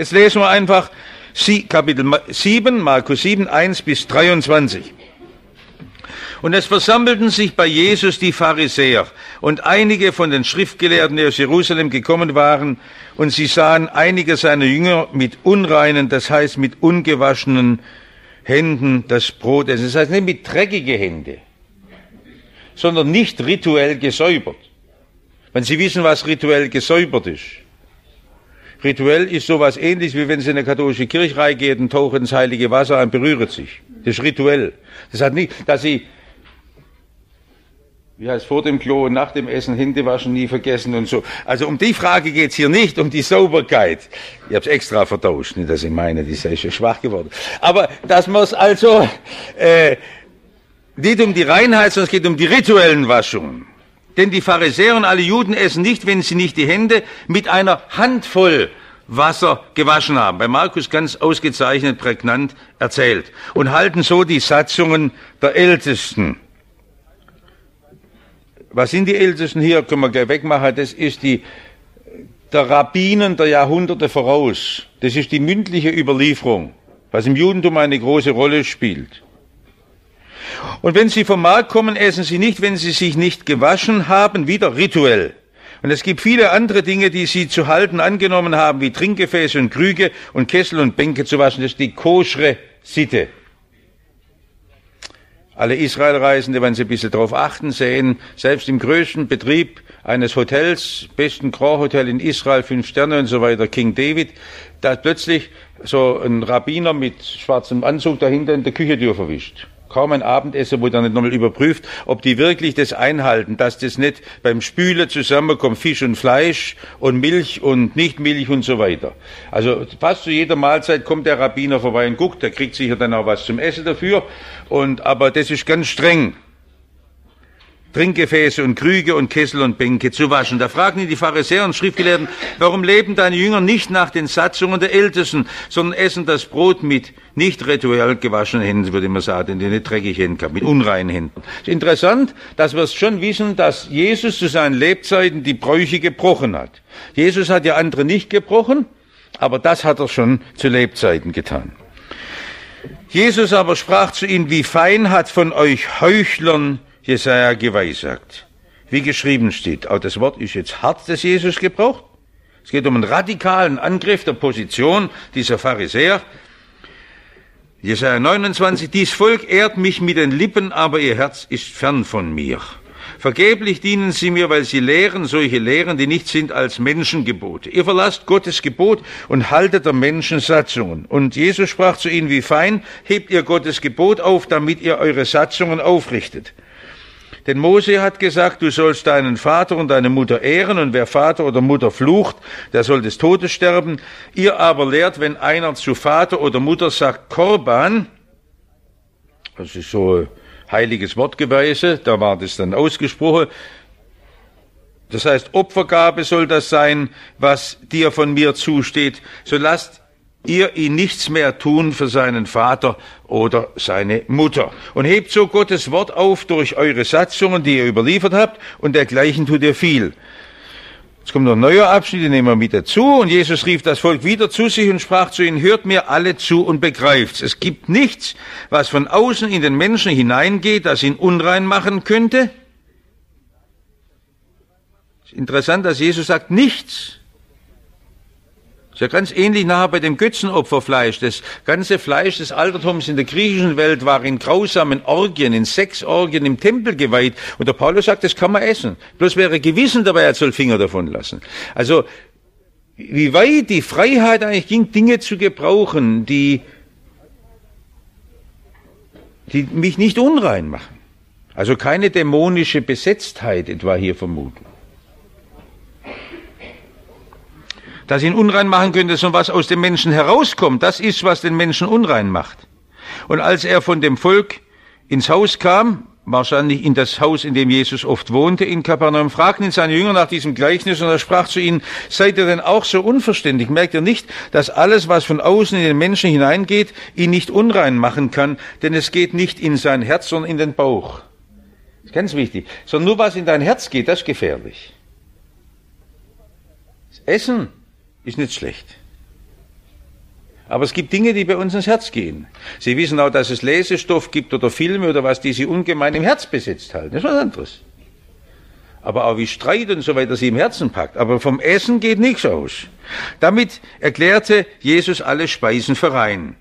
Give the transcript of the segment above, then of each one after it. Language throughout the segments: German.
Jetzt lesen wir einfach Kapitel 7, Markus 7, 1 bis 23. Und es versammelten sich bei Jesus die Pharisäer und einige von den Schriftgelehrten, die aus Jerusalem gekommen waren, und sie sahen einige seiner Jünger mit unreinen, das heißt mit ungewaschenen Händen das Brot essen. Das heißt nicht mit dreckige Hände, sondern nicht rituell gesäubert. Wenn Sie wissen, was rituell gesäubert ist. Rituell ist sowas ähnlich, wie wenn Sie in eine katholische Kirche reingehen, tauchen ins heilige Wasser ein, berührt sich. Das ist rituell. Das hat nicht, dass Sie wie heißt vor dem Klo und nach dem Essen Hände waschen nie vergessen und so. Also um die Frage geht's hier nicht, um die Sauberkeit. Ich habe es extra vertauscht, nicht, dass ich meine, die ist schon schwach geworden. Aber dass man es also äh, nicht um die Reinheit, sondern es geht um die rituellen Waschungen. Denn die Pharisäer und alle Juden essen nicht, wenn sie nicht die Hände mit einer Handvoll Wasser gewaschen haben. Bei Markus ganz ausgezeichnet, prägnant erzählt. Und halten so die Satzungen der Ältesten. Was sind die Ältesten hier? Können wir gleich wegmachen. Das ist die, der Rabbinen der Jahrhunderte voraus. Das ist die mündliche Überlieferung, was im Judentum eine große Rolle spielt. Und wenn sie vom Markt kommen, essen sie nicht, wenn sie sich nicht gewaschen haben, wieder rituell. Und es gibt viele andere Dinge, die sie zu halten angenommen haben, wie Trinkgefäße und Krüge und Kessel und Bänke zu waschen. Das ist die koschre Sitte. Alle Israelreisende, wenn sie ein bisschen darauf achten, sehen, selbst im größten Betrieb eines Hotels, besten Grand Hotel in Israel, fünf Sterne und so weiter, King David, da plötzlich so ein Rabbiner mit schwarzem Anzug dahinter in der Küchentür verwischt kaum ein Abendessen, wo dann nicht nochmal überprüft, ob die wirklich das einhalten, dass das nicht beim Spülen zusammenkommt, Fisch und Fleisch und Milch und Nichtmilch und so weiter. Also fast zu jeder Mahlzeit kommt der Rabbiner vorbei und guckt, der kriegt sicher dann auch was zum Essen dafür. Und, aber das ist ganz streng. Trinkgefäße und Krüge und Kessel und Bänke zu waschen. Da fragen ihn die Pharisäer und Schriftgelehrten, warum leben deine Jünger nicht nach den Satzungen der Ältesten, sondern essen das Brot mit nicht rituell gewaschenen Händen, würde man sagen, die nicht dreckig Händen mit unreinen Händen. Es ist interessant, dass wir es schon wissen, dass Jesus zu seinen Lebzeiten die Bräuche gebrochen hat. Jesus hat ja andere nicht gebrochen, aber das hat er schon zu Lebzeiten getan. Jesus aber sprach zu ihnen, wie fein hat von euch Heuchlern Jesaja geweissagt. Wie geschrieben steht, auch das Wort ist jetzt hart, das Jesus gebraucht. Es geht um einen radikalen Angriff der Position dieser Pharisäer. Jesaja 29, dies Volk ehrt mich mit den Lippen, aber ihr Herz ist fern von mir. Vergeblich dienen sie mir, weil sie lehren solche Lehren, die nicht sind als Menschengebote. Ihr verlasst Gottes Gebot und haltet der Menschen Satzungen. Und Jesus sprach zu ihnen, wie fein, hebt ihr Gottes Gebot auf, damit ihr eure Satzungen aufrichtet. Denn Mose hat gesagt, du sollst deinen Vater und deine Mutter ehren, und wer Vater oder Mutter flucht, der soll des Todes sterben. Ihr aber lehrt, wenn einer zu Vater oder Mutter sagt Korban, das ist so heiliges Wortgeweise, da war das dann ausgesprochen, das heißt, Opfergabe soll das sein, was dir von mir zusteht. So lasst ihr ihn nichts mehr tun für seinen Vater oder seine Mutter. Und hebt so Gottes Wort auf durch eure Satzungen, die ihr überliefert habt, und dergleichen tut ihr viel. Jetzt kommt noch ein neuer Abschnitt, den nehmen wir mit dazu. Und Jesus rief das Volk wieder zu sich und sprach zu ihnen, hört mir alle zu und begreift's. Es gibt nichts, was von außen in den Menschen hineingeht, das ihn unrein machen könnte. Interessant, dass Jesus sagt, nichts. Ist ja ganz ähnlich nachher bei dem Götzenopferfleisch. Das ganze Fleisch des Altertums in der griechischen Welt war in grausamen Orgien, in Sexorgien im Tempel geweiht. Und der Paulus sagt, das kann man essen. Bloß wäre Gewissen dabei, er soll Finger davon lassen. Also, wie weit die Freiheit eigentlich ging, Dinge zu gebrauchen, die, die mich nicht unrein machen. Also keine dämonische Besetztheit etwa hier vermuten. Das ihn unrein machen könnte, sondern was aus dem Menschen herauskommt, das ist, was den Menschen unrein macht. Und als er von dem Volk ins Haus kam, wahrscheinlich in das Haus, in dem Jesus oft wohnte, in Kapernaum, fragten ihn seine Jünger nach diesem Gleichnis und er sprach zu ihnen, seid ihr denn auch so unverständlich? Merkt ihr nicht, dass alles, was von außen in den Menschen hineingeht, ihn nicht unrein machen kann, denn es geht nicht in sein Herz, sondern in den Bauch. Das ist ganz wichtig. Sondern nur was in dein Herz geht, das ist gefährlich. Das Essen ist nicht schlecht. Aber es gibt Dinge, die bei uns ins Herz gehen. Sie wissen auch, dass es Lesestoff gibt oder Filme oder was, die Sie ungemein im Herz besetzt halten. Das ist was anderes. Aber auch wie Streit und so weiter Sie im Herzen packt. Aber vom Essen geht nichts aus. Damit erklärte Jesus alle Speisen für rein.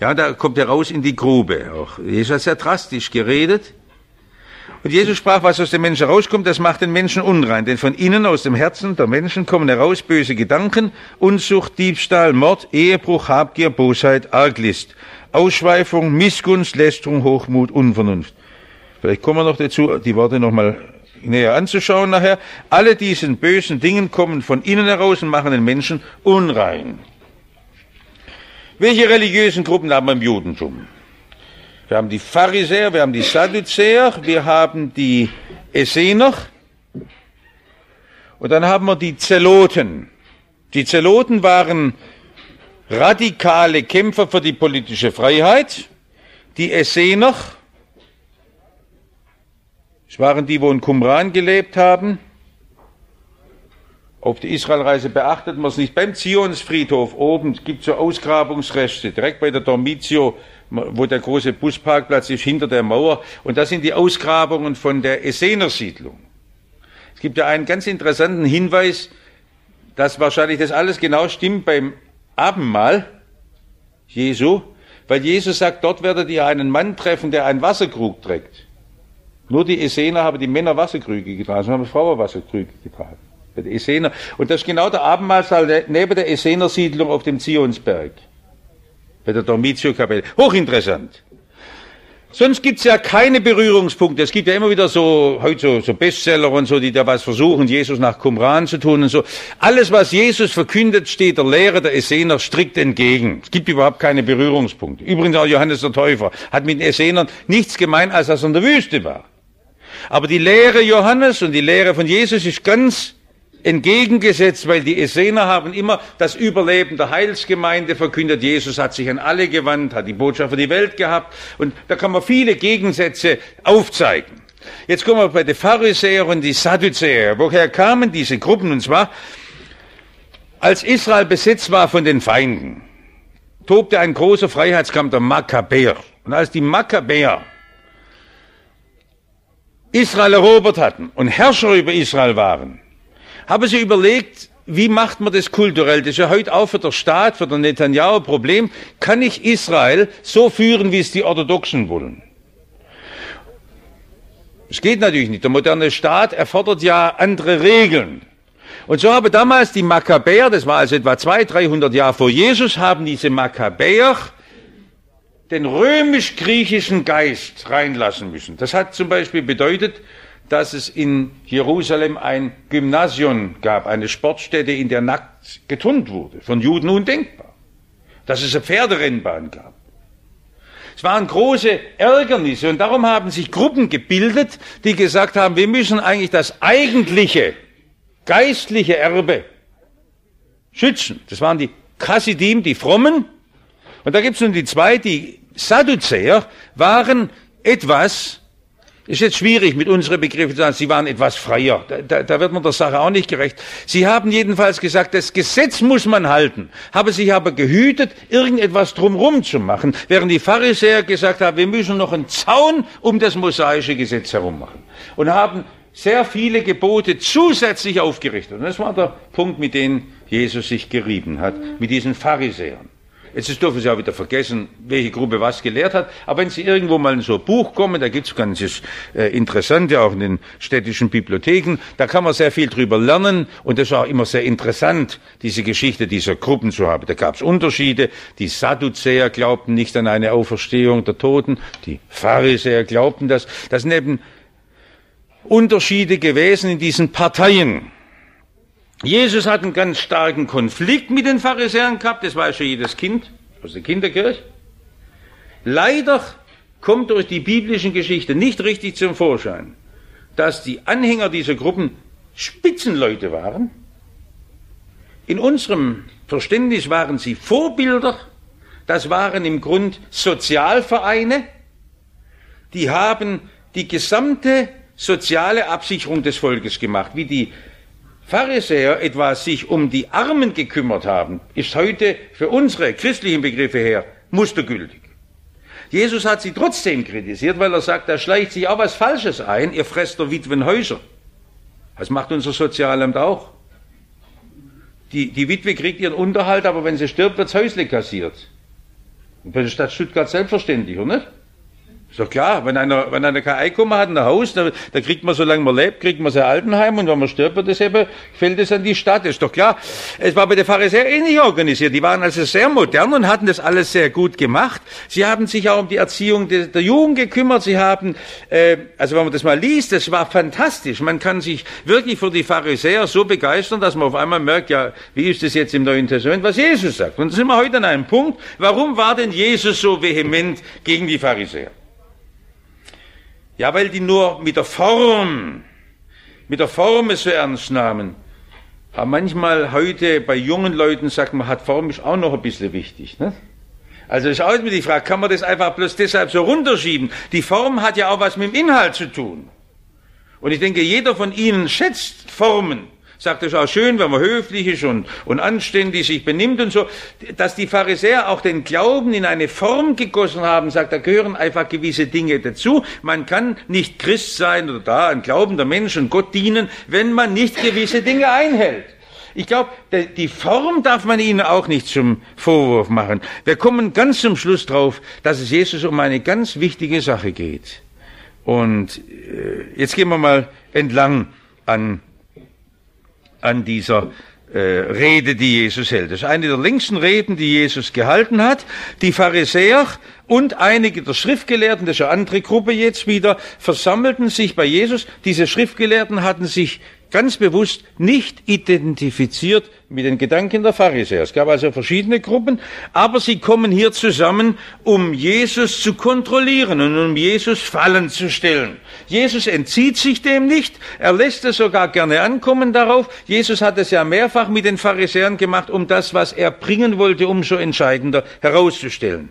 Ja, da kommt er raus in die Grube. Auch Jesus hat sehr drastisch geredet. Und Jesus sprach, was aus dem Menschen rauskommt, das macht den Menschen unrein. Denn von innen, aus dem Herzen der Menschen kommen heraus böse Gedanken, Unzucht, Diebstahl, Mord, Ehebruch, Habgier, Bosheit, Arglist, Ausschweifung, Missgunst, Lästerung, Hochmut, Unvernunft. Vielleicht kommen wir noch dazu, die Worte nochmal näher anzuschauen nachher. Alle diesen bösen Dingen kommen von innen heraus und machen den Menschen unrein. Welche religiösen Gruppen haben wir im Judentum? Wir haben die Pharisäer, wir haben die Sadduzäer, wir haben die Essener und dann haben wir die Zeloten. Die Zeloten waren radikale Kämpfer für die politische Freiheit. Die Essener, es waren die, wo in Qumran gelebt haben. Auf die Israelreise beachtet man es nicht. Beim Zionsfriedhof oben gibt es so Ausgrabungsreste, direkt bei der Dormitio wo der große Busparkplatz ist, hinter der Mauer. Und das sind die Ausgrabungen von der Essener Siedlung. Es gibt ja einen ganz interessanten Hinweis, dass wahrscheinlich das alles genau stimmt beim Abendmahl Jesu, weil Jesus sagt, dort werdet ihr einen Mann treffen, der einen Wasserkrug trägt. Nur die Essener haben die Männer Wasserkrüge getragen, sondern haben Frauen Wasserkrüge getragen. Die Essener. Und das ist genau der Abendmahlsaal neben der Essener Siedlung auf dem Zionsberg bei der Dormitio-Kapelle. Hochinteressant. Sonst gibt's ja keine Berührungspunkte. Es gibt ja immer wieder so, heute so, so Bestseller und so, die da was versuchen, Jesus nach Qumran zu tun und so. Alles, was Jesus verkündet, steht der Lehre der Essener strikt entgegen. Es gibt überhaupt keine Berührungspunkte. Übrigens auch Johannes der Täufer hat mit den Essenern nichts gemeint, als dass er in der Wüste war. Aber die Lehre Johannes und die Lehre von Jesus ist ganz entgegengesetzt, weil die Essener haben immer das Überleben der Heilsgemeinde verkündet. Jesus hat sich an alle gewandt, hat die Botschaft für die Welt gehabt und da kann man viele Gegensätze aufzeigen. Jetzt kommen wir bei den Pharisäern und die Sadduzäer. Woher kamen diese Gruppen? Und zwar, als Israel besetzt war von den Feinden, tobte ein großer Freiheitskampf der Makkabäer. Und als die Makkabäer Israel erobert hatten und Herrscher über Israel waren, haben Sie überlegt, wie macht man das kulturell? Das ist ja heute auch für den Staat, für den Netanyahu ein Problem. Kann ich Israel so führen, wie es die Orthodoxen wollen? Es geht natürlich nicht. Der moderne Staat erfordert ja andere Regeln. Und so haben damals die Makkabäer, das war also etwa 200, 300 Jahre vor Jesus, haben diese Makkabäer den römisch-griechischen Geist reinlassen müssen. Das hat zum Beispiel bedeutet, dass es in Jerusalem ein Gymnasium gab, eine Sportstätte, in der nackt geturnt wurde, von Juden undenkbar. Dass es eine Pferderennbahn gab. Es waren große Ärgernisse und darum haben sich Gruppen gebildet, die gesagt haben, wir müssen eigentlich das eigentliche geistliche Erbe schützen. Das waren die Chassidim, die Frommen. Und da gibt es nun die zwei, die Sadduzäer waren etwas ist jetzt schwierig, mit unseren Begriffen zu sagen, sie waren etwas freier. Da, da, da, wird man der Sache auch nicht gerecht. Sie haben jedenfalls gesagt, das Gesetz muss man halten, haben sich aber gehütet, irgendetwas drumherum zu machen, während die Pharisäer gesagt haben, wir müssen noch einen Zaun um das mosaische Gesetz herum machen. Und haben sehr viele Gebote zusätzlich aufgerichtet. Und das war der Punkt, mit dem Jesus sich gerieben hat, mit diesen Pharisäern. Jetzt dürfen Sie auch wieder vergessen, welche Gruppe was gelehrt hat. Aber wenn Sie irgendwo mal in so ein Buch kommen, da gibt es ganz äh, Interessante, auch in den städtischen Bibliotheken, da kann man sehr viel drüber lernen. Und das ist auch immer sehr interessant, diese Geschichte dieser Gruppen zu haben. Da gab es Unterschiede. Die Sadduzäer glaubten nicht an eine Auferstehung der Toten. Die Pharisäer glaubten das. Das sind eben Unterschiede gewesen in diesen Parteien. Jesus hat einen ganz starken Konflikt mit den Pharisäern gehabt, das weiß schon jedes Kind aus der Kinderkirche. Leider kommt durch die biblischen Geschichte nicht richtig zum Vorschein, dass die Anhänger dieser Gruppen Spitzenleute waren. In unserem Verständnis waren sie Vorbilder, das waren im Grund Sozialvereine, die haben die gesamte soziale Absicherung des Volkes gemacht, wie die Pharisäer etwa sich um die Armen gekümmert haben, ist heute für unsere christlichen Begriffe her mustergültig. Jesus hat sie trotzdem kritisiert, weil er sagt, da schleicht sich auch was Falsches ein, ihr fresst der Witwen Häuser. Das macht unser Sozialamt auch. Die, die Witwe kriegt ihren Unterhalt, aber wenn sie stirbt, wird's Häusle kassiert. Und bei der Stadt Stuttgart selbstverständlich, oder nicht? Ist doch klar, wenn einer, wenn einer kein Einkommen hat, ein Haus, da, da kriegt man, solange man lebt, kriegt man sein Altenheim und wenn man stirbt, das eben, fällt es an die Stadt. Ist doch klar. Es war bei den Pharisäern ähnlich organisiert. Die waren also sehr modern und hatten das alles sehr gut gemacht. Sie haben sich auch um die Erziehung der, der Jugend gekümmert. Sie haben, äh, also wenn man das mal liest, das war fantastisch. Man kann sich wirklich für die Pharisäer so begeistern, dass man auf einmal merkt, ja, wie ist das jetzt im Neuen Testament, was Jesus sagt. Und da sind wir heute an einem Punkt. Warum war denn Jesus so vehement gegen die Pharisäer? Ja, weil die nur mit der Form, mit der Form es so ernst nahmen. Aber manchmal heute bei jungen Leuten sagt man, hat Form ist auch noch ein bisschen wichtig. Ne? Also ist auch immer die Frage, kann man das einfach bloß deshalb so runterschieben? Die Form hat ja auch was mit dem Inhalt zu tun. Und ich denke, jeder von Ihnen schätzt Formen sagt es auch schön, wenn man höflich ist und, und anständig sich benimmt und so, dass die Pharisäer auch den Glauben in eine Form gegossen haben, sagt, da gehören einfach gewisse Dinge dazu. Man kann nicht Christ sein oder da ein glaubender Mensch und Gott dienen, wenn man nicht gewisse Dinge einhält. Ich glaube, die Form darf man ihnen auch nicht zum Vorwurf machen. Wir kommen ganz zum Schluss drauf, dass es Jesus um eine ganz wichtige Sache geht. Und äh, jetzt gehen wir mal entlang an an dieser äh, Rede, die Jesus hält. Das ist eine der längsten Reden, die Jesus gehalten hat. Die Pharisäer und einige der Schriftgelehrten, das ist eine andere Gruppe jetzt wieder, versammelten sich bei Jesus. Diese Schriftgelehrten hatten sich ganz bewusst nicht identifiziert mit den Gedanken der Pharisäer. Es gab also verschiedene Gruppen, aber sie kommen hier zusammen, um Jesus zu kontrollieren und um Jesus Fallen zu stellen. Jesus entzieht sich dem nicht, er lässt es sogar gerne ankommen darauf. Jesus hat es ja mehrfach mit den Pharisäern gemacht, um das, was er bringen wollte, umso entscheidender herauszustellen.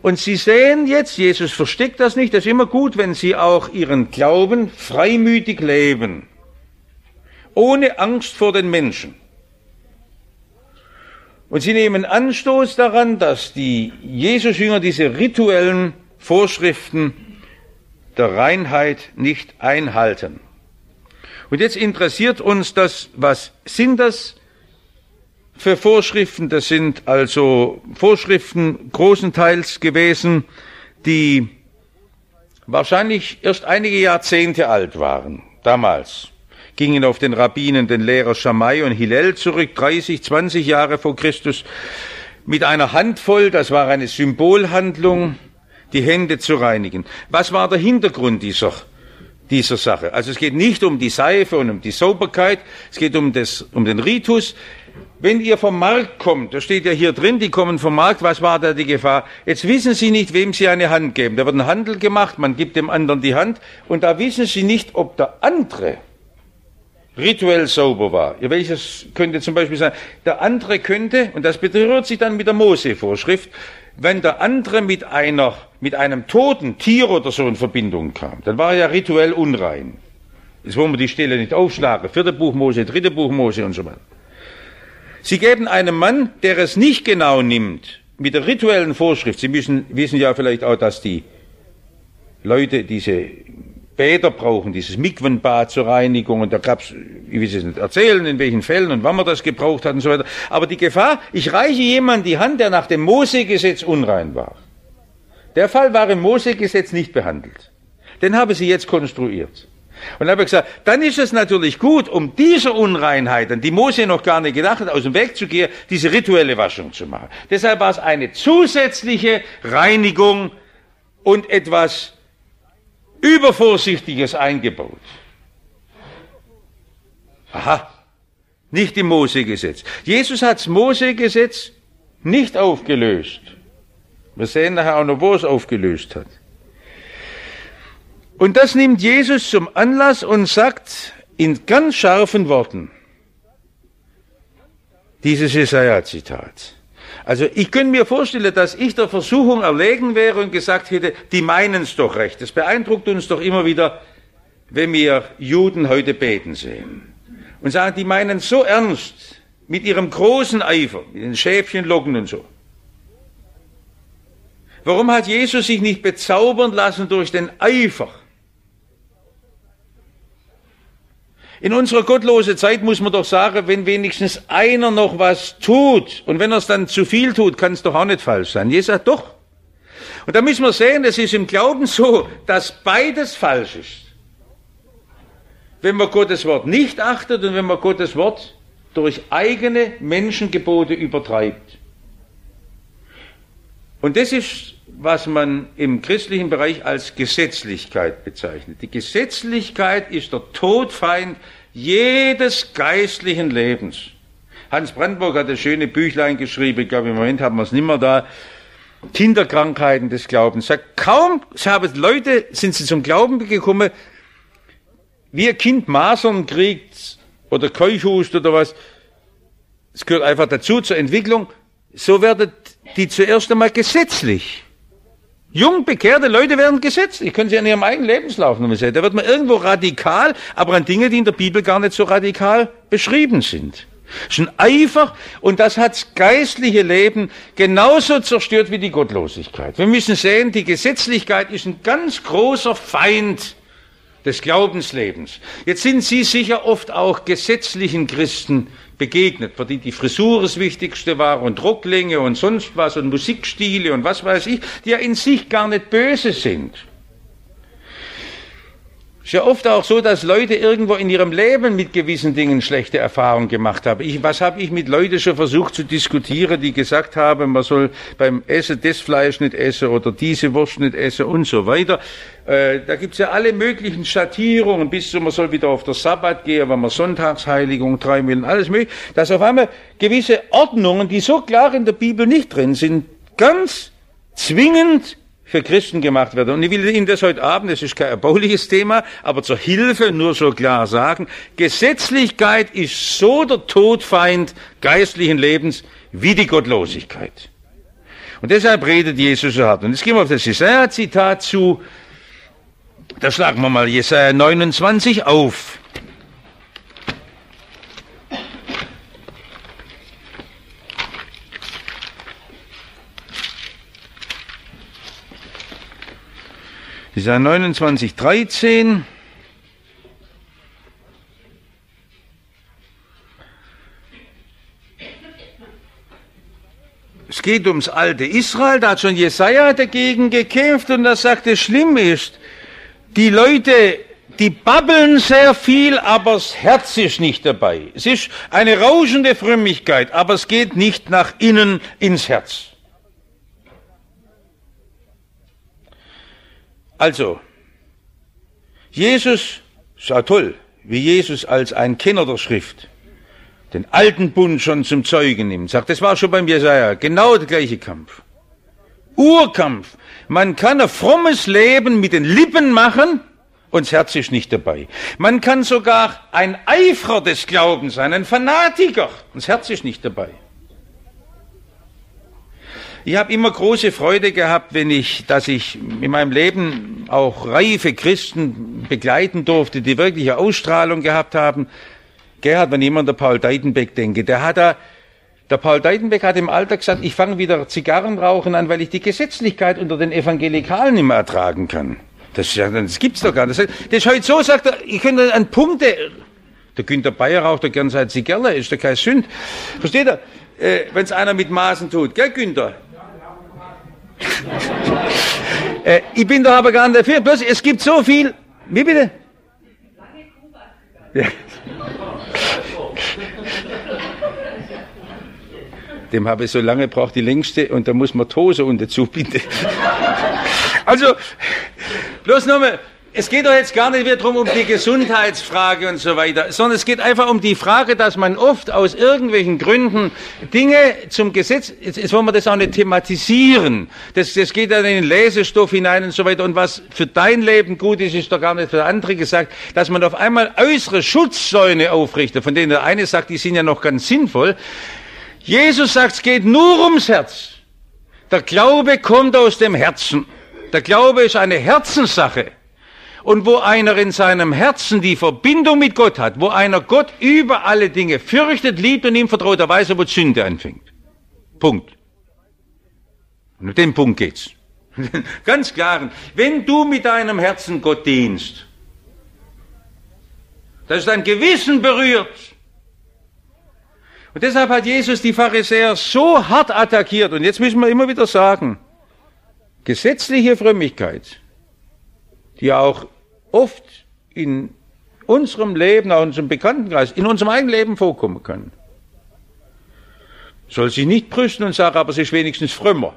Und Sie sehen jetzt, Jesus versteckt das nicht, das ist immer gut, wenn Sie auch Ihren Glauben freimütig leben ohne Angst vor den Menschen. Und sie nehmen Anstoß daran, dass die Jesus-Jünger diese rituellen Vorschriften der Reinheit nicht einhalten. Und jetzt interessiert uns das, was sind das für Vorschriften? Das sind also Vorschriften großenteils gewesen, die wahrscheinlich erst einige Jahrzehnte alt waren, damals gingen auf den Rabbinen, den Lehrer Shammai und Hillel zurück, 30, 20 Jahre vor Christus, mit einer Handvoll, das war eine Symbolhandlung, die Hände zu reinigen. Was war der Hintergrund dieser, dieser Sache? Also es geht nicht um die Seife und um die Sauberkeit, es geht um, das, um den Ritus. Wenn ihr vom Markt kommt, da steht ja hier drin, die kommen vom Markt, was war da die Gefahr? Jetzt wissen Sie nicht, wem Sie eine Hand geben. Da wird ein Handel gemacht, man gibt dem anderen die Hand und da wissen Sie nicht, ob der andere rituell sauber war. Ja, welches könnte zum Beispiel sein? Der andere könnte, und das berührt sich dann mit der Mose-Vorschrift, wenn der andere mit einer, mit einem toten Tier oder so in Verbindung kam, dann war er ja rituell unrein. Jetzt wollen wir die Stelle nicht aufschlagen. Vierte Buch Mose, dritte Buch Mose und so weiter. Sie geben einem Mann, der es nicht genau nimmt, mit der rituellen Vorschrift, Sie müssen, wissen ja vielleicht auch, dass die Leute diese Bäder brauchen, dieses Mikwenbad zur Reinigung und da gab's, ich will es nicht erzählen, in welchen Fällen und wann man das gebraucht hat und so weiter. Aber die Gefahr, ich reiche jemand die Hand, der nach dem Mosegesetz unrein war. Der Fall war im Mosegesetz nicht behandelt. Den habe sie jetzt konstruiert. Und habe gesagt, dann ist es natürlich gut, um dieser Unreinheit, an die Mose noch gar nicht gedacht hat, aus dem Weg zu gehen, diese rituelle Waschung zu machen. Deshalb war es eine zusätzliche Reinigung und etwas übervorsichtiges eingebaut. Aha, nicht im Mosegesetz. Jesus hat das Mosegesetz nicht aufgelöst. Wir sehen nachher auch noch, wo es aufgelöst hat. Und das nimmt Jesus zum Anlass und sagt in ganz scharfen Worten dieses Jesaja-Zitat. Also ich könnte mir vorstellen, dass ich der Versuchung erlegen wäre und gesagt hätte, die meinen es doch recht. Das beeindruckt uns doch immer wieder, wenn wir Juden heute beten sehen. und sagen, die meinen so ernst mit ihrem großen Eifer, mit den Schäfchenlocken und so. Warum hat Jesus sich nicht bezaubern lassen durch den Eifer? In unserer gottlosen Zeit muss man doch sagen, wenn wenigstens einer noch was tut und wenn er es dann zu viel tut, kann es doch auch nicht falsch sein. Jesus sagt doch. Und da müssen wir sehen, es ist im Glauben so, dass beides falsch ist. Wenn man Gottes Wort nicht achtet und wenn man Gottes Wort durch eigene Menschengebote übertreibt. Und das ist, was man im christlichen Bereich als Gesetzlichkeit bezeichnet. Die Gesetzlichkeit ist der Todfeind jedes geistlichen Lebens. Hans Brandenburg hat das schöne Büchlein geschrieben, ich glaube im Moment haben wir es nicht mehr da, Kinderkrankheiten des Glaubens. Sagt, kaum haben Leute, sind sie zum Glauben gekommen, wie ein Kind Masern kriegt oder Keuchhust oder was, es gehört einfach dazu zur Entwicklung, so werden die zuerst einmal gesetzlich. Jung bekehrte Leute werden gesetzlich, können Sie an Ihrem eigenen Lebenslauf nochmal sehen. Da wird man irgendwo radikal, aber an Dinge, die in der Bibel gar nicht so radikal beschrieben sind. Das ist ein Eifer und das hat das geistliche Leben genauso zerstört wie die Gottlosigkeit. Wir müssen sehen, die Gesetzlichkeit ist ein ganz großer Feind des Glaubenslebens. Jetzt sind Sie sicher oft auch gesetzlichen Christen begegnet, für die die Frisur das Wichtigste war und Rocklänge und sonst was und Musikstile und was weiß ich, die ja in sich gar nicht böse sind. Ist ja oft auch so, dass Leute irgendwo in ihrem Leben mit gewissen Dingen schlechte Erfahrungen gemacht haben. Ich, was habe ich mit Leuten schon versucht zu diskutieren, die gesagt haben, man soll beim Essen das Fleisch nicht essen oder diese Wurst nicht essen und so weiter. Äh, da gibt's ja alle möglichen Schattierungen, bis zu man soll wieder auf der Sabbat gehen, wenn man Sonntagsheiligung treiben will und alles mögliche. Dass auf einmal gewisse Ordnungen, die so klar in der Bibel nicht drin sind, ganz zwingend für Christen gemacht werden. Und ich will Ihnen das heute Abend, das ist kein erbauliches Thema, aber zur Hilfe nur so klar sagen, Gesetzlichkeit ist so der Todfeind geistlichen Lebens wie die Gottlosigkeit. Und deshalb redet Jesus so hart. Und jetzt gehen wir auf das Jesaja-Zitat zu. Da schlagen wir mal Jesaja 29 auf. Jesaja 29, 13. Es geht ums alte Israel, da hat schon Jesaja dagegen gekämpft und er sagte, schlimm ist, die Leute, die babbeln sehr viel, aber das Herz ist nicht dabei. Es ist eine rauschende Frömmigkeit, aber es geht nicht nach innen ins Herz. Also, Jesus, ist ja toll, wie Jesus als ein Kenner der Schrift den alten Bund schon zum Zeugen nimmt. Sagt, das war schon beim Jesaja genau der gleiche Kampf. Urkampf. Man kann ein frommes Leben mit den Lippen machen und das Herz ist nicht dabei. Man kann sogar ein Eiferer des Glaubens sein, ein Fanatiker und das Herz ist nicht dabei. Ich habe immer große Freude gehabt, wenn ich, dass ich in meinem Leben auch reife Christen begleiten durfte, die wirkliche Ausstrahlung gehabt haben. Gerhard, wenn jemand an Paul Deidenbeck denke, der hat da, der Paul Deidenbeck hat im Alter gesagt, ich fange wieder Zigarrenrauchen an, weil ich die Gesetzlichkeit unter den Evangelikalen nicht mehr ertragen kann. Das, das gibt's doch gar nicht. Das ist heute so, sagt er, ich könnte an Punkte, der Günther Bayer raucht doch gern seit Zigarre, ist doch kein Sünd. Versteht er? Äh, Wenn es einer mit Maßen tut, gell, Günther? Äh, ich bin da aber gar nicht dafür. Bloß, es gibt so viel. Wie bitte? Ja. Dem habe ich so lange braucht die längste und da muss man Tose unter zubinden. also, bloß nochmal, es geht doch jetzt gar nicht mehr darum, um die Gesundheitsfrage und so weiter, sondern es geht einfach um die Frage, dass man oft aus irgendwelchen Gründen Dinge zum Gesetz, jetzt, jetzt wollen wir das auch nicht thematisieren, das, das geht dann in den Lesestoff hinein und so weiter und was für dein Leben gut ist, ist doch gar nicht für andere gesagt, dass man auf einmal äußere Schutzsäune aufrichtet, von denen der eine sagt, die sind ja noch ganz sinnvoll. Jesus sagt, es geht nur ums Herz. Der Glaube kommt aus dem Herzen. Der Glaube ist eine Herzenssache. Und wo einer in seinem Herzen die Verbindung mit Gott hat, wo einer Gott über alle Dinge fürchtet, liebt und ihm vertraut, der weiß wo Sünde anfängt. Punkt. Und um den Punkt geht's. Ganz klar. Wenn du mit deinem Herzen Gott dienst, das dein Gewissen berührt, und deshalb hat Jesus die Pharisäer so hart attackiert. Und jetzt müssen wir immer wieder sagen, gesetzliche Frömmigkeit, die auch oft in unserem Leben, auch in unserem Bekanntenkreis, in unserem eigenen Leben vorkommen kann, soll sich nicht brüsten und sagen, aber sie ist wenigstens frömmer.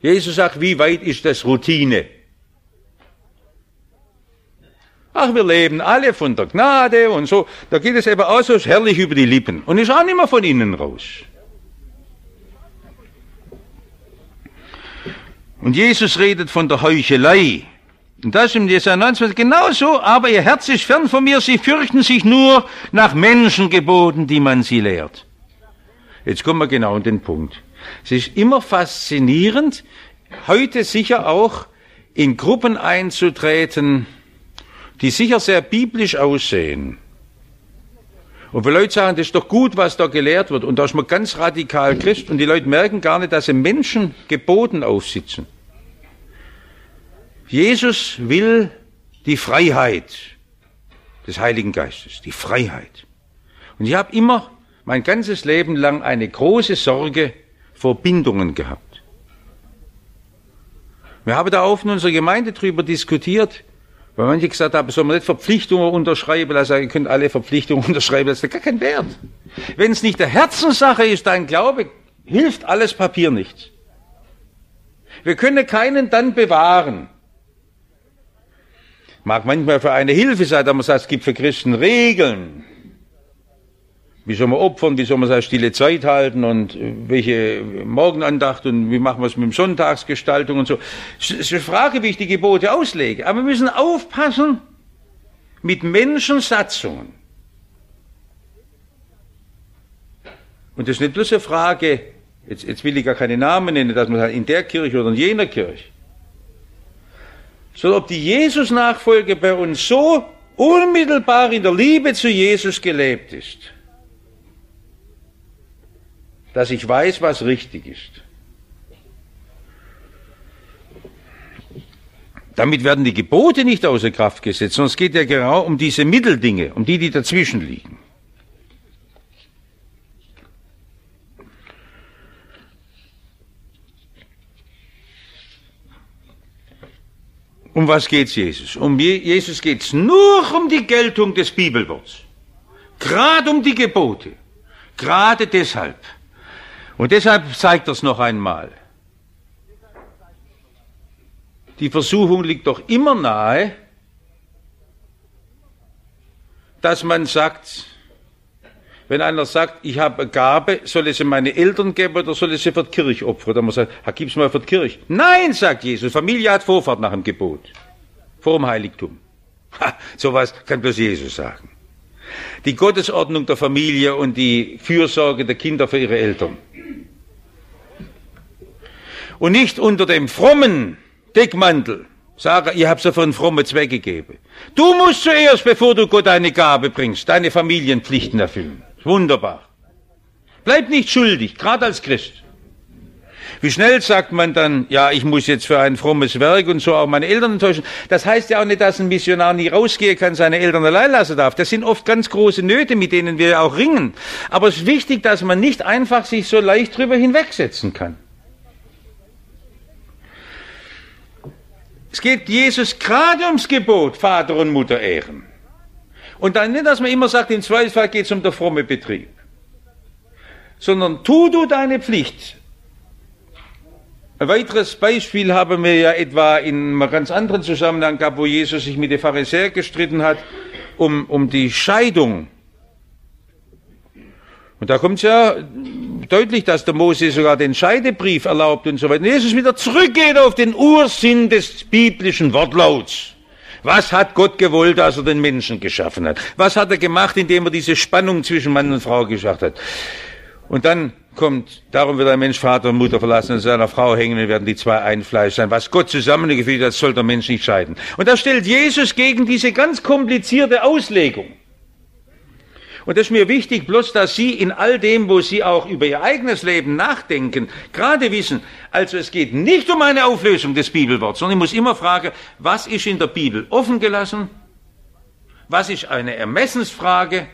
Jesus sagt, wie weit ist das Routine? Ach, wir leben alle von der Gnade und so. Da geht es eben auch so herrlich über die Lippen und ist auch nicht mehr von innen raus. Und Jesus redet von der Heuchelei. Und das im Jesaja 29 genauso, aber ihr Herz ist fern von mir, sie fürchten sich nur nach Menschengeboten, die man sie lehrt. Jetzt kommen wir genau an den Punkt. Es ist immer faszinierend, heute sicher auch in Gruppen einzutreten, die sicher sehr biblisch aussehen. Und wenn Leute sagen, das ist doch gut, was da gelehrt wird, und da ist man ganz radikal Christ, und die Leute merken gar nicht, dass sie Menschen geboten aufsitzen. Jesus will die Freiheit des Heiligen Geistes, die Freiheit. Und ich habe immer mein ganzes Leben lang eine große Sorge vor Bindungen gehabt. Wir haben da oft in unserer Gemeinde drüber diskutiert, weil manche gesagt haben, soll man nicht Verpflichtungen unterschreiben, also ihr könnt alle Verpflichtungen unterschreiben, das hat gar keinen Wert. Wenn es nicht der Herzenssache ist, dein Glaube, hilft alles Papier nichts. Wir können keinen dann bewahren. Mag manchmal für eine Hilfe sein, dass man sagt, es gibt für Christen Regeln. Wie soll man opfern, wie soll man seine stille Zeit halten und welche Morgenandacht und wie machen wir es mit dem Sonntagsgestaltung und so. Es ist eine Frage, wie ich die Gebote auslege. Aber wir müssen aufpassen mit Menschensatzungen. Und das ist nicht bloß eine Frage, jetzt, jetzt will ich gar keine Namen nennen, dass man sagt, in der Kirche oder in jener Kirche, sondern ob die Jesus-Nachfolge bei uns so unmittelbar in der Liebe zu Jesus gelebt ist dass ich weiß, was richtig ist. Damit werden die Gebote nicht außer Kraft gesetzt, sondern es geht ja genau um diese Mitteldinge, um die, die dazwischen liegen. Um was geht es Jesus? Um Jesus geht es nur um die Geltung des Bibelworts. Gerade um die Gebote. Gerade deshalb. Und deshalb zeigt das noch einmal. Die Versuchung liegt doch immer nahe, dass man sagt, wenn einer sagt, ich habe eine Gabe, soll ich sie meine Eltern geben oder soll ich sie für die Kirche opfern? Dann muss man sagen, gib es mal für die Kirche. Nein, sagt Jesus, Familie hat Vorfahrt nach dem Gebot. Vor dem Heiligtum. Ha, sowas kann bloß Jesus sagen. Die Gottesordnung der Familie und die Fürsorge der Kinder für ihre Eltern und nicht unter dem frommen Deckmantel sage, ich habe sie für einen frommen Zweck gegeben. Du musst zuerst, bevor du Gott eine Gabe bringst, deine Familienpflichten erfüllen. Wunderbar. Bleib nicht schuldig, gerade als Christ. Wie schnell sagt man dann, ja, ich muss jetzt für ein frommes Werk und so auch meine Eltern enttäuschen. Das heißt ja auch nicht, dass ein Missionar nie rausgehen kann, seine Eltern allein lassen darf. Das sind oft ganz große Nöte, mit denen wir auch ringen. Aber es ist wichtig, dass man nicht einfach sich so leicht drüber hinwegsetzen kann. Es geht Jesus gerade ums Gebot, Vater und Mutter ehren. Und dann nicht, dass man immer sagt, im Zweifelsfall geht es um den fromme Betrieb. Sondern tu du deine Pflicht. Ein weiteres Beispiel haben wir ja etwa in einem ganz anderen Zusammenhang gehabt, wo Jesus sich mit den Pharisäern gestritten hat, um, um die Scheidung. Und da kommt es ja deutlich, dass der Mose sogar den Scheidebrief erlaubt und so weiter. Und Jesus wieder zurückgeht auf den Ursinn des biblischen Wortlauts. Was hat Gott gewollt, als er den Menschen geschaffen hat? Was hat er gemacht, indem er diese Spannung zwischen Mann und Frau geschafft hat? Und dann kommt, darum wird ein Mensch Vater und Mutter verlassen und seiner Frau hängen und werden die zwei ein Fleisch sein. Was Gott zusammengefügt hat, soll der Mensch nicht scheiden. Und da stellt Jesus gegen diese ganz komplizierte Auslegung. Und das ist mir wichtig, bloß dass Sie in all dem, wo Sie auch über Ihr eigenes Leben nachdenken, gerade wissen, also es geht nicht um eine Auflösung des Bibelworts, sondern ich muss immer fragen, was ist in der Bibel offen gelassen? Was ist eine Ermessensfrage?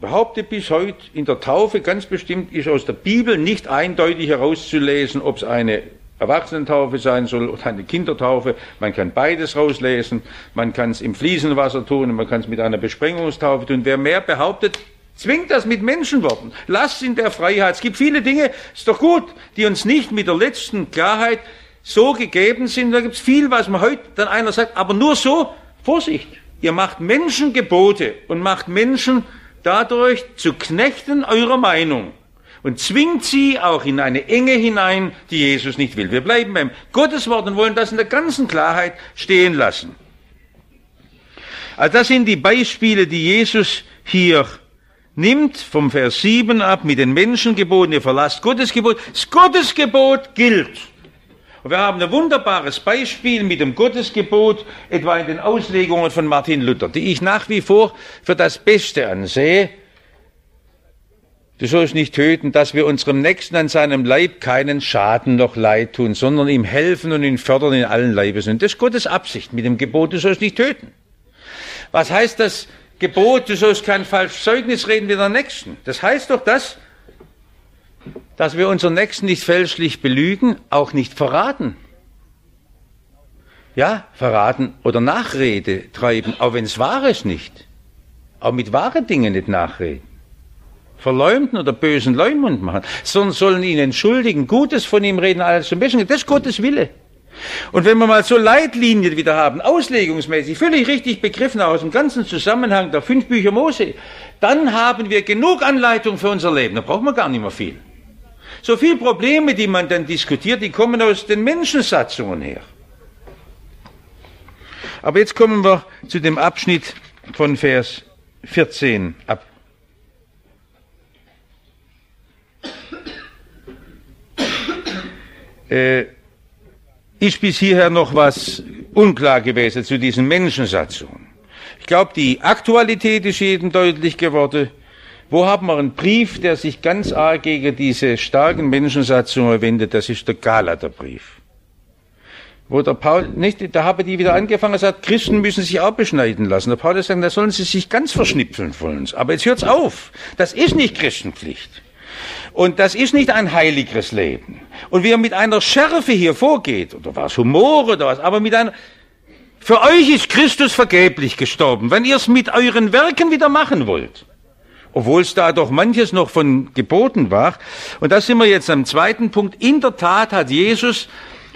behaupte bis heute, in der Taufe ganz bestimmt ist aus der Bibel nicht eindeutig herauszulesen, ob es eine Erwachsenentaufe sein soll oder eine Kindertaufe. Man kann beides rauslesen. Man kann es im Fliesenwasser tun und man kann es mit einer Besprengungstaufe tun. Wer mehr behauptet, zwingt das mit Menschenworten. Lasst in der Freiheit. Es gibt viele Dinge, ist doch gut, die uns nicht mit der letzten Klarheit so gegeben sind. Da gibt es viel, was man heute dann einer sagt, aber nur so, Vorsicht. Ihr macht Menschen Gebote und macht Menschen dadurch zu Knechten eurer Meinung und zwingt sie auch in eine Enge hinein, die Jesus nicht will. Wir bleiben beim Gotteswort und wollen das in der ganzen Klarheit stehen lassen. Also das sind die Beispiele, die Jesus hier nimmt vom Vers 7 ab mit den Menschengeboten, ihr verlasst Gottesgebot. Das Gottesgebot gilt. Und wir haben ein wunderbares Beispiel mit dem Gottesgebot, etwa in den Auslegungen von Martin Luther, die ich nach wie vor für das Beste ansehe. Du sollst nicht töten, dass wir unserem Nächsten an seinem Leib keinen Schaden noch Leid tun, sondern ihm helfen und ihn fördern in allen Leibesen. Das ist Gottes Absicht mit dem Gebot, du sollst nicht töten. Was heißt das Gebot, du sollst kein falsches Zeugnis reden wie der Nächsten? Das heißt doch das, dass wir unseren Nächsten nicht fälschlich belügen, auch nicht verraten. Ja, verraten oder Nachrede treiben, auch wenn es wahr ist nicht. Auch mit wahren Dingen nicht nachreden. Verleumden oder bösen Leumund machen, sondern sollen ihn entschuldigen, Gutes von ihm reden, alles zum Besten. Das ist Gottes Wille. Und wenn wir mal so Leitlinien wieder haben, auslegungsmäßig, völlig richtig begriffen aus dem ganzen Zusammenhang der fünf Bücher Mose, dann haben wir genug Anleitung für unser Leben. Da brauchen wir gar nicht mehr viel. So viele Probleme, die man dann diskutiert, die kommen aus den Menschensatzungen her. Aber jetzt kommen wir zu dem Abschnitt von Vers 14 ab. Äh, ist bis hierher noch was unklar gewesen zu diesen Menschensatzungen. Ich glaube, die Aktualität ist jedem deutlich geworden. Wo haben wir einen Brief, der sich ganz arg gegen diese starken Menschensatzungen wendet? Das ist der Galaterbrief. Wo der Paul, nicht, da haben die wieder angefangen und gesagt, Christen müssen sich auch beschneiden lassen. Der Paulus sagt, da sollen sie sich ganz verschnipseln von uns. Aber jetzt hört's auf. Das ist nicht Christenpflicht. Und das ist nicht ein heiliges Leben. Und wie er mit einer Schärfe hier vorgeht, oder was Humor oder was, aber mit einer, für euch ist Christus vergeblich gestorben, wenn ihr es mit euren Werken wieder machen wollt obwohl es da doch manches noch von geboten war. Und da sind wir jetzt am zweiten Punkt. In der Tat hat Jesus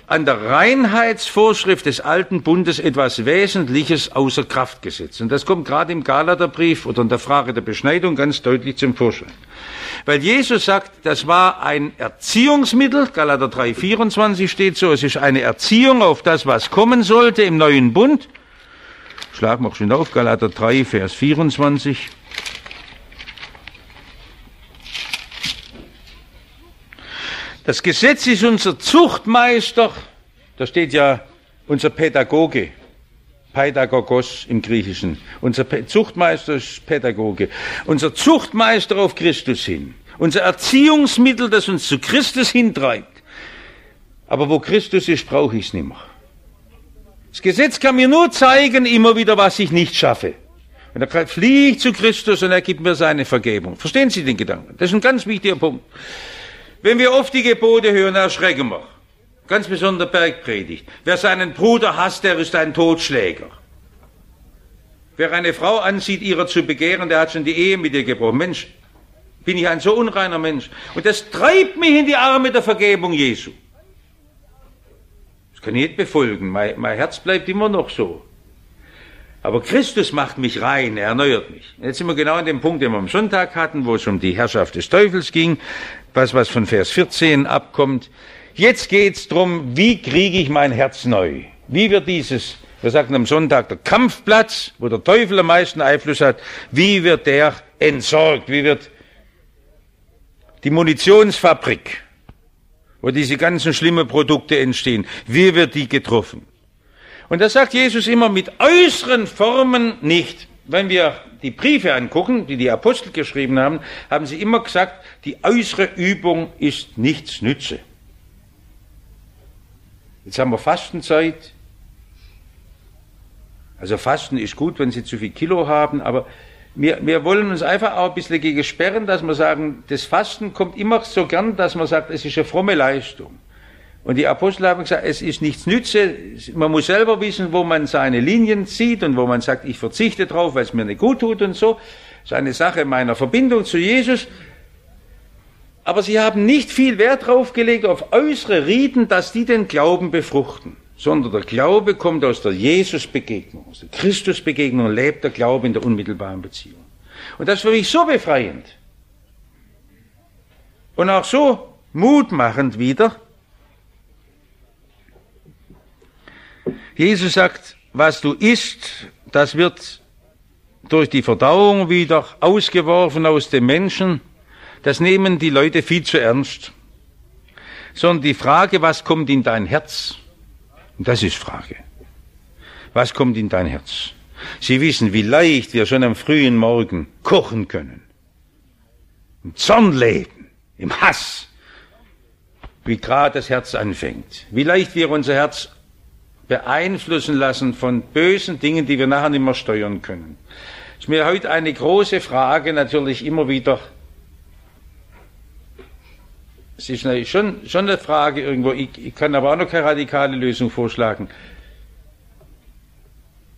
an der Reinheitsvorschrift des alten Bundes etwas Wesentliches außer Kraft gesetzt. Und das kommt gerade im Galaterbrief oder in der Frage der Beschneidung ganz deutlich zum Vorschein. Weil Jesus sagt, das war ein Erziehungsmittel, Galater 3, 24 steht so, es ist eine Erziehung auf das, was kommen sollte im neuen Bund. Schlagen wir schon auf, Galater 3, Vers 24. Das Gesetz ist unser Zuchtmeister, da steht ja unser Pädagoge, Pädagogos im Griechischen. Unser Zuchtmeister ist Pädagoge. Unser Zuchtmeister auf Christus hin. Unser Erziehungsmittel, das uns zu Christus hintreibt. Aber wo Christus ist, brauche ich es nicht mehr. Das Gesetz kann mir nur zeigen, immer wieder, was ich nicht schaffe. Und er fliegt zu Christus und er gibt mir seine Vergebung. Verstehen Sie den Gedanken? Das ist ein ganz wichtiger Punkt. Wenn wir oft die Gebote hören, erschrecken wir. Ganz besonders Bergpredigt. Wer seinen Bruder hasst, der ist ein Totschläger. Wer eine Frau ansieht, ihrer zu begehren, der hat schon die Ehe mit ihr gebrochen. Mensch, bin ich ein so unreiner Mensch. Und das treibt mich in die Arme der Vergebung Jesu. Das kann ich nicht befolgen. Mein, mein Herz bleibt immer noch so. Aber Christus macht mich rein, er erneuert mich. Jetzt sind wir genau an dem Punkt, den wir am Sonntag hatten, wo es um die Herrschaft des Teufels ging was, was von Vers 14 abkommt. Jetzt geht's drum, wie kriege ich mein Herz neu? Wie wird dieses wir sagten am Sonntag, der Kampfplatz, wo der Teufel am meisten Einfluss hat, wie wird der entsorgt, wie wird die Munitionsfabrik, wo diese ganzen schlimmen Produkte entstehen, wie wird die getroffen? Und da sagt Jesus immer mit äußeren Formen nicht. Wenn wir die Briefe angucken, die die Apostel geschrieben haben, haben sie immer gesagt, die äußere Übung ist nichts Nütze. Jetzt haben wir Fastenzeit, also Fasten ist gut, wenn Sie zu viel Kilo haben, aber wir, wir wollen uns einfach auch ein bisschen gegen sperren, dass wir sagen, das Fasten kommt immer so gern, dass man sagt, es ist eine fromme Leistung. Und die Apostel haben gesagt, es ist nichts Nütze, man muss selber wissen, wo man seine Linien zieht und wo man sagt, ich verzichte drauf, weil es mir nicht gut tut und so. Das ist eine Sache meiner Verbindung zu Jesus. Aber sie haben nicht viel Wert drauf gelegt auf äußere Riten, dass die den Glauben befruchten sondern der Glaube kommt aus der Jesus-Begegnung, aus der Christus-Begegnung und lebt der Glaube in der unmittelbaren Beziehung. Und das ist für mich so befreiend und auch so mutmachend wieder. Jesus sagt, was du isst, das wird durch die Verdauung wieder ausgeworfen aus dem Menschen. Das nehmen die Leute viel zu ernst. Sondern die Frage, was kommt in dein Herz? Das ist Frage. Was kommt in dein Herz? Sie wissen, wie leicht wir schon am frühen Morgen kochen können. Im Zorn leben, im Hass. Wie gerade das Herz anfängt. Wie leicht wir unser Herz beeinflussen lassen von bösen Dingen, die wir nachher nicht mehr steuern können. Ist mir heute eine große Frage natürlich immer wieder es ist schon, schon eine Frage irgendwo, ich, ich kann aber auch noch keine radikale Lösung vorschlagen.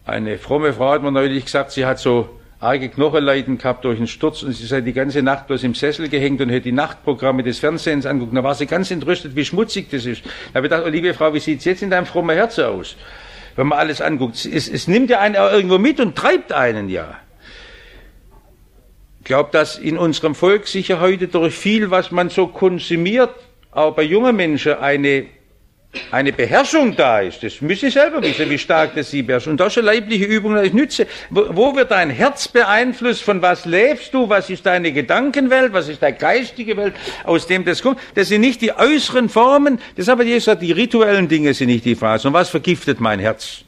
Eine fromme Frau hat mir neulich gesagt, sie hat so arge Knochenleiden gehabt durch einen Sturz und sie sei die ganze Nacht bloß im Sessel gehängt und hätte die Nachtprogramme des Fernsehens anguckt. Da war sie ganz entrüstet, wie schmutzig das ist. Da habe ich gedacht, oh, liebe Frau, wie sieht es jetzt in deinem frommen Herzen aus? Wenn man alles anguckt. Es, es nimmt ja einen auch irgendwo mit und treibt einen ja glaube, dass in unserem Volk sicher heute durch viel, was man so konsumiert, auch bei jungen Menschen eine, eine Beherrschung da ist. Das müssen Sie selber wissen, wie stark das Sie beherrschen. Und da ist eine leibliche Übung, das ich nütze. Wo, wo wird dein Herz beeinflusst? Von was lebst du? Was ist deine Gedankenwelt? Was ist deine geistige Welt? Aus dem das kommt. Das sind nicht die äußeren Formen. Das aber Jesus sagt, die rituellen Dinge sind nicht die Frage, sondern was vergiftet mein Herz?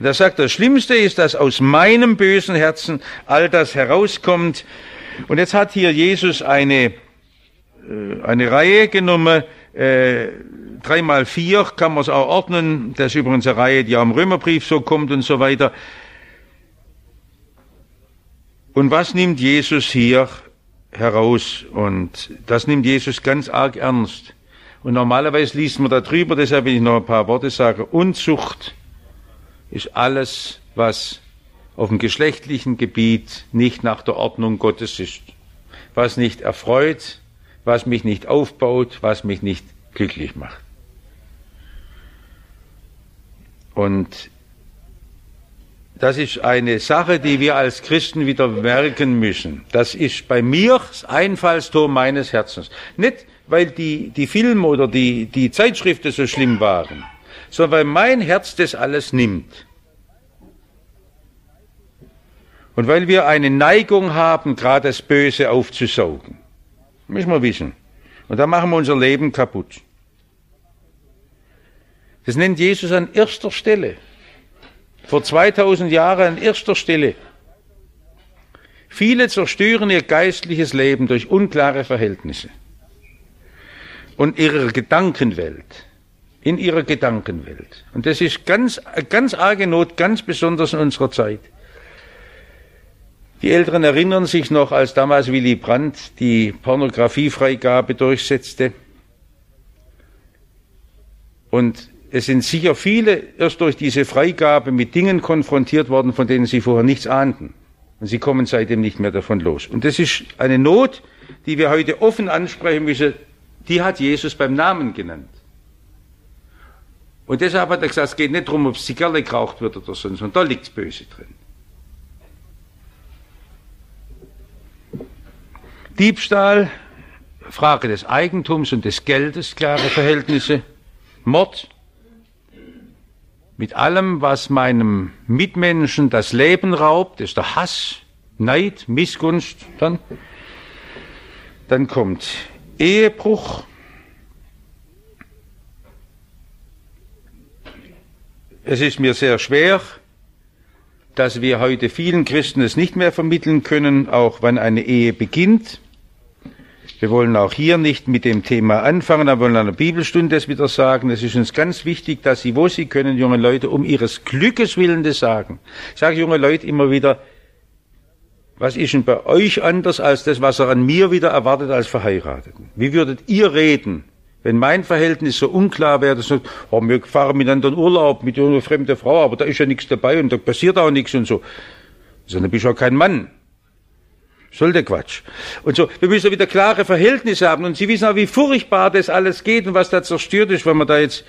Und er sagt, das Schlimmste ist, dass aus meinem bösen Herzen all das herauskommt, und jetzt hat hier Jesus eine, äh, eine Reihe genommen, äh, drei mal vier kann man es auch ordnen. Das ist übrigens eine Reihe, die auch im Römerbrief so kommt und so weiter. Und was nimmt Jesus hier heraus? Und das nimmt Jesus ganz arg ernst. Und normalerweise liest man da drüber, deshalb will ich noch ein paar Worte sagen. Unzucht ist alles, was auf dem geschlechtlichen Gebiet nicht nach der Ordnung Gottes ist. Was nicht erfreut, was mich nicht aufbaut, was mich nicht glücklich macht. Und das ist eine Sache, die wir als Christen wieder merken müssen. Das ist bei mir das Einfallstor meines Herzens. Nicht, weil die, die Filme oder die, die Zeitschriften so schlimm waren, sondern weil mein Herz das alles nimmt. Und weil wir eine Neigung haben, gerade das Böse aufzusaugen. Müssen wir wissen. Und da machen wir unser Leben kaputt. Das nennt Jesus an erster Stelle. Vor 2000 Jahren an erster Stelle. Viele zerstören ihr geistliches Leben durch unklare Verhältnisse. Und ihre Gedankenwelt. In ihrer Gedankenwelt. Und das ist ganz, ganz arge Not, ganz besonders in unserer Zeit. Die Älteren erinnern sich noch, als damals Willy Brandt die Pornografiefreigabe durchsetzte. Und es sind sicher viele erst durch diese Freigabe mit Dingen konfrontiert worden, von denen sie vorher nichts ahnten. Und sie kommen seitdem nicht mehr davon los. Und das ist eine Not, die wir heute offen ansprechen müssen. Die hat Jesus beim Namen genannt. Und deshalb hat er gesagt, es geht nicht darum, ob Zigarre geraucht wird oder sonst, sondern da liegt's Böse drin. Diebstahl, Frage des Eigentums und des Geldes, klare Verhältnisse. Mord, mit allem, was meinem Mitmenschen das Leben raubt, ist der Hass, Neid, Missgunst, dann, dann kommt Ehebruch, es ist mir sehr schwer, dass wir heute vielen Christen es nicht mehr vermitteln können, auch wann eine Ehe beginnt. Wir wollen auch hier nicht mit dem Thema anfangen, aber wollen an der Bibelstunde es wieder sagen. Es ist uns ganz wichtig, dass Sie, wo Sie können, junge Leute, um Ihres Glückes willen das sagen. Ich sage junge Leute immer wieder, was ist denn bei euch anders als das, was er an mir wieder erwartet als Verheirateten? Wie würdet ihr reden, wenn mein Verhältnis so unklar wäre, dass oh, wir fahren miteinander in Urlaub mit einer fremden Frau, aber da ist ja nichts dabei und da passiert auch nichts und so. Also dann bist auch kein Mann. Soll der Quatsch. Und so, wir müssen wieder klare Verhältnisse haben. Und Sie wissen auch, wie furchtbar das alles geht und was da zerstört ist, wenn man da jetzt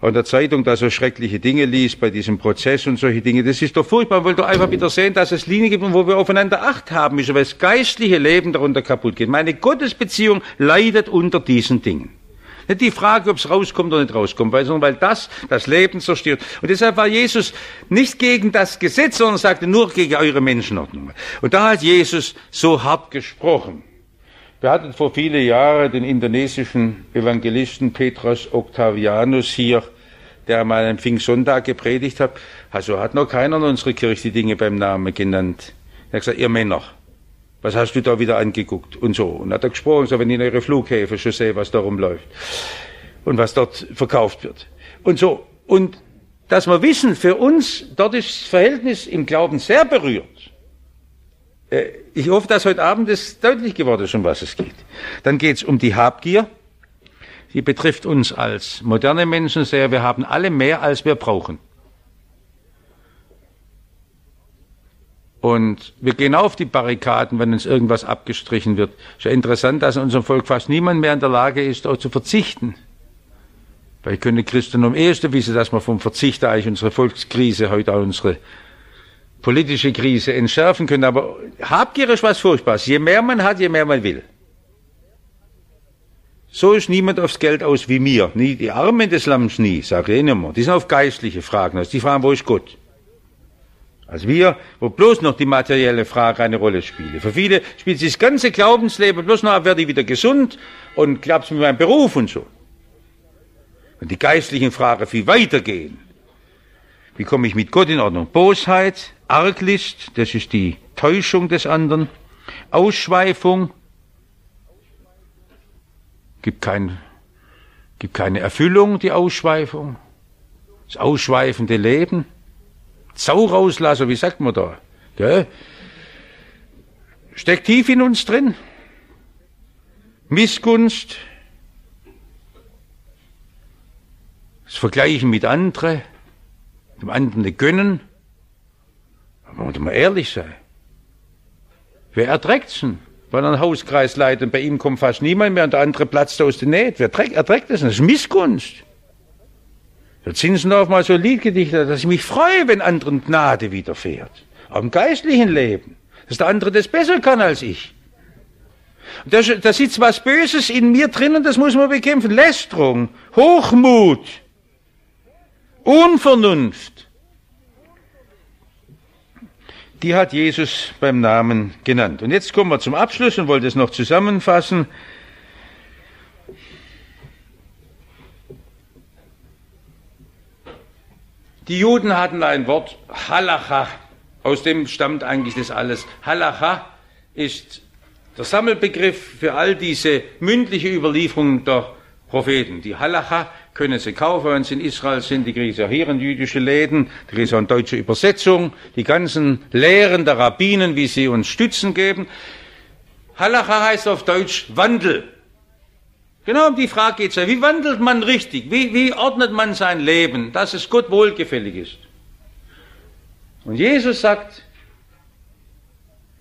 in der Zeitung da so schreckliche Dinge liest bei diesem Prozess und solche Dinge. Das ist doch furchtbar. Man wollte doch einfach wieder sehen, dass es Linien gibt, wo wir aufeinander Acht haben müssen, weil das geistliche Leben darunter kaputt geht. Meine Gottesbeziehung leidet unter diesen Dingen. Nicht die Frage, ob es rauskommt oder nicht rauskommt, sondern weil das das Leben zerstört. Und deshalb war Jesus nicht gegen das Gesetz, sondern sagte nur gegen eure Menschenordnung. Und da hat Jesus so hart gesprochen. Wir hatten vor viele Jahren den indonesischen Evangelisten Petrus Octavianus hier, der mal am Pfingstsonntag gepredigt hat. Also hat noch keiner in unserer Kirche die Dinge beim Namen genannt. Er hat gesagt, ihr Männer, was hast du da wieder angeguckt? Und so. Und hat er gesprochen, so wenn ich in eure Flughäfen schon sehe, was darum läuft. Und was dort verkauft wird. Und so. Und dass wir wissen, für uns, dort ist das Verhältnis im Glauben sehr berührt. Äh, ich hoffe, dass heute Abend es deutlich geworden ist, um was es geht. Dann geht es um die Habgier. Die betrifft uns als moderne Menschen sehr. Wir haben alle mehr, als wir brauchen. Und wir gehen auf die Barrikaden, wenn uns irgendwas abgestrichen wird. Ist ja interessant, dass in unserem Volk fast niemand mehr in der Lage ist, auch zu verzichten. Weil ich könnte Christen um erste wissen, dass wir vom Verzicht eigentlich unsere Volkskrise, heute auch unsere politische Krise entschärfen können. Aber Habgier ist was Furchtbares. Je mehr man hat, je mehr man will. So ist niemand aufs Geld aus wie mir. Nie, die Armen des Lamms nie, sage ich immer. Die sind auf geistliche Fragen aus. Die fragen, wo ist Gott? Als wir, wo bloß noch die materielle Frage eine Rolle spielt. Für viele spielt sich das ganze Glaubensleben bloß noch werde ich wieder gesund und klappt's mit meinem Beruf und so. Und die geistlichen Fragen viel weitergehen. Wie komme ich mit Gott in Ordnung? Bosheit, Arglist, das ist die Täuschung des anderen, Ausschweifung, gibt, kein, gibt keine Erfüllung, die Ausschweifung, das ausschweifende Leben. Sau rauslassen, wie sagt man da? Gell? Steckt tief in uns drin. Missgunst, das Vergleichen mit anderen, dem anderen gönnen. Aber muss mal ehrlich sein. Wer erträgt's denn? Wenn einen Hauskreis leitet bei ihm kommt fast niemand mehr und der andere platzt aus der Nähe. Wer erträgt das? Das ist Missgunst. Der Zinsendorf mal so ein Lied gedichtet, dass ich mich freue, wenn anderen Gnade widerfährt. Auch im geistlichen Leben. Dass der andere das besser kann als ich. Da, da sitzt was Böses in mir drin und das muss man bekämpfen. Lästerung, Hochmut, Unvernunft. Die hat Jesus beim Namen genannt. Und jetzt kommen wir zum Abschluss und wollte es noch zusammenfassen. Die Juden hatten ein Wort, Halacha, aus dem stammt eigentlich das alles. Halacha ist der Sammelbegriff für all diese mündliche Überlieferungen der Propheten. Die Halacha können Sie kaufen, wenn Sie in Israel sind. Die kriegen Sie auch hier in jüdische Läden. Die kriegen Sie auch in deutsche Übersetzung. Die ganzen Lehren der Rabbinen, wie sie uns Stützen geben. Halacha heißt auf Deutsch Wandel. Genau um die Frage geht es ja. Wie wandelt man richtig? Wie, wie ordnet man sein Leben, dass es Gott wohlgefällig ist? Und Jesus sagt,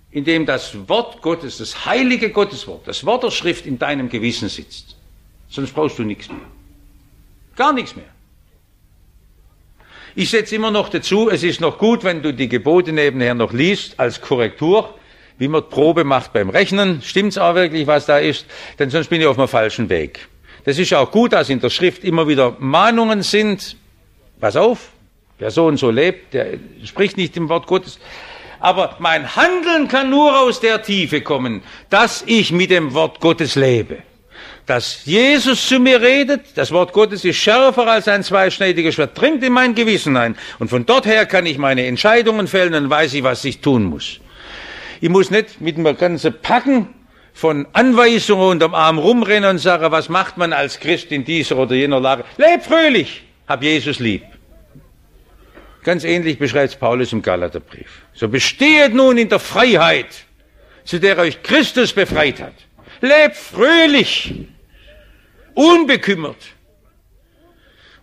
indem das Wort Gottes, das heilige Gotteswort, das Wort der Schrift in deinem Gewissen sitzt. Sonst brauchst du nichts mehr. Gar nichts mehr. Ich setze immer noch dazu, es ist noch gut, wenn du die Gebote nebenher noch liest als Korrektur, wie man Probe macht beim Rechnen, stimmt's auch wirklich, was da ist, denn sonst bin ich auf dem falschen Weg. Das ist auch gut, dass in der Schrift immer wieder Mahnungen sind. Pass auf, Wer so und so lebt, der spricht nicht im Wort Gottes. Aber mein Handeln kann nur aus der Tiefe kommen, dass ich mit dem Wort Gottes lebe. Dass Jesus zu mir redet, das Wort Gottes ist schärfer als ein zweischneidiges Schwert, dringt in mein Gewissen ein. Und von dort her kann ich meine Entscheidungen fällen und weiß ich, was ich tun muss. Ich muss nicht mit einem ganzen Packen von Anweisungen unterm Arm rumrennen und sagen, was macht man als Christ in dieser oder jener Lage? Leb fröhlich, hab Jesus lieb. Ganz ähnlich beschreibt Paulus im Galaterbrief. So bestehet nun in der Freiheit, zu der euch Christus befreit hat. Lebt fröhlich, unbekümmert.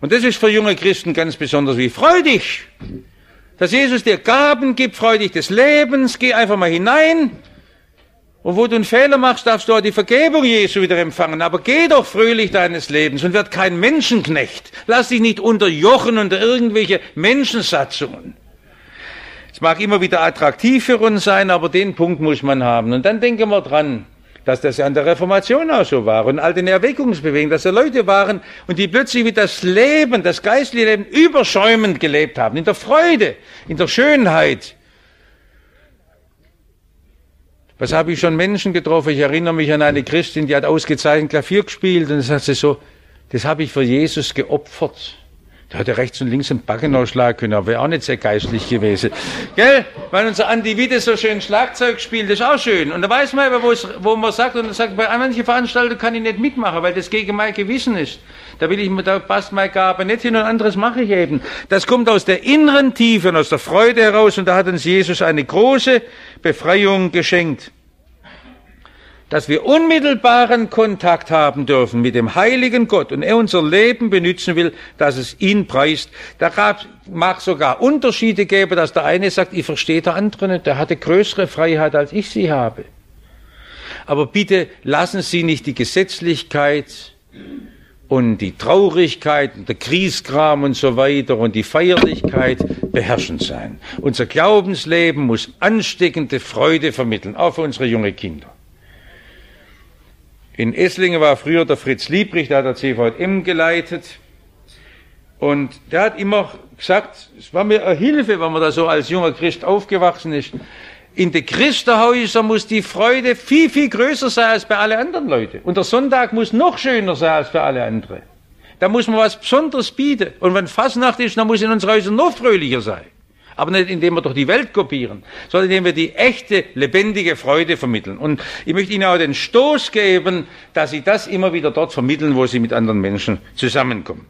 Und das ist für junge Christen ganz besonders wie freudig, dass Jesus dir Gaben gibt, freudig des Lebens, geh einfach mal hinein, und wo du einen Fehler machst, darfst du auch die Vergebung Jesu wieder empfangen. Aber geh doch fröhlich deines Lebens und werd kein Menschenknecht. Lass dich nicht unterjochen unter irgendwelche Menschensatzungen. Es mag immer wieder attraktiv für uns sein, aber den Punkt muss man haben. Und dann denken wir dran, dass das ja an der Reformation auch so war und all den Erweckungsbewegungen, dass da Leute waren und die plötzlich wie das Leben, das geistliche Leben überschäumend gelebt haben, in der Freude, in der Schönheit, was habe ich schon Menschen getroffen? Ich erinnere mich an eine Christin, die hat ausgezeichnet Klavier gespielt und sagt sie so, das habe ich für Jesus geopfert. Da hätte rechts und links einen Backen ausschlagen können, aber wäre auch nicht sehr geistlich gewesen. Gell? Weil unser Andi Witte so schön Schlagzeug spielt, das ist auch schön. Und da weiß man aber, wo man sagt, und dann sagt, bei manchen Veranstaltungen kann ich nicht mitmachen, weil das gegen mein Gewissen ist. Da will ich, da passt meine Gabe nicht hin und anderes mache ich eben. Das kommt aus der inneren Tiefe und aus der Freude heraus und da hat uns Jesus eine große Befreiung geschenkt dass wir unmittelbaren Kontakt haben dürfen mit dem heiligen Gott und er unser Leben benutzen will, dass es ihn preist. Da gab, mag sogar Unterschiede geben, dass der eine sagt, ich verstehe der andere nicht, der hatte größere Freiheit, als ich sie habe. Aber bitte lassen Sie nicht die Gesetzlichkeit und die Traurigkeit und der Kriegskram und so weiter und die Feierlichkeit beherrschend sein. Unser Glaubensleben muss ansteckende Freude vermitteln, auch für unsere jungen Kinder. In Esslingen war früher der Fritz Liebrich, der hat der CVM geleitet. Und der hat immer gesagt, es war mir eine Hilfe, wenn man da so als junger Christ aufgewachsen ist. In den Christenhäusern muss die Freude viel, viel größer sein als bei allen anderen Leuten. Und der Sonntag muss noch schöner sein als für alle anderen. Da muss man was Besonderes bieten. Und wenn Fasnacht ist, dann muss in unseren Häusern noch fröhlicher sein. Aber nicht indem wir doch die Welt kopieren, sondern indem wir die echte, lebendige Freude vermitteln. Und ich möchte Ihnen auch den Stoß geben, dass Sie das immer wieder dort vermitteln, wo Sie mit anderen Menschen zusammenkommen.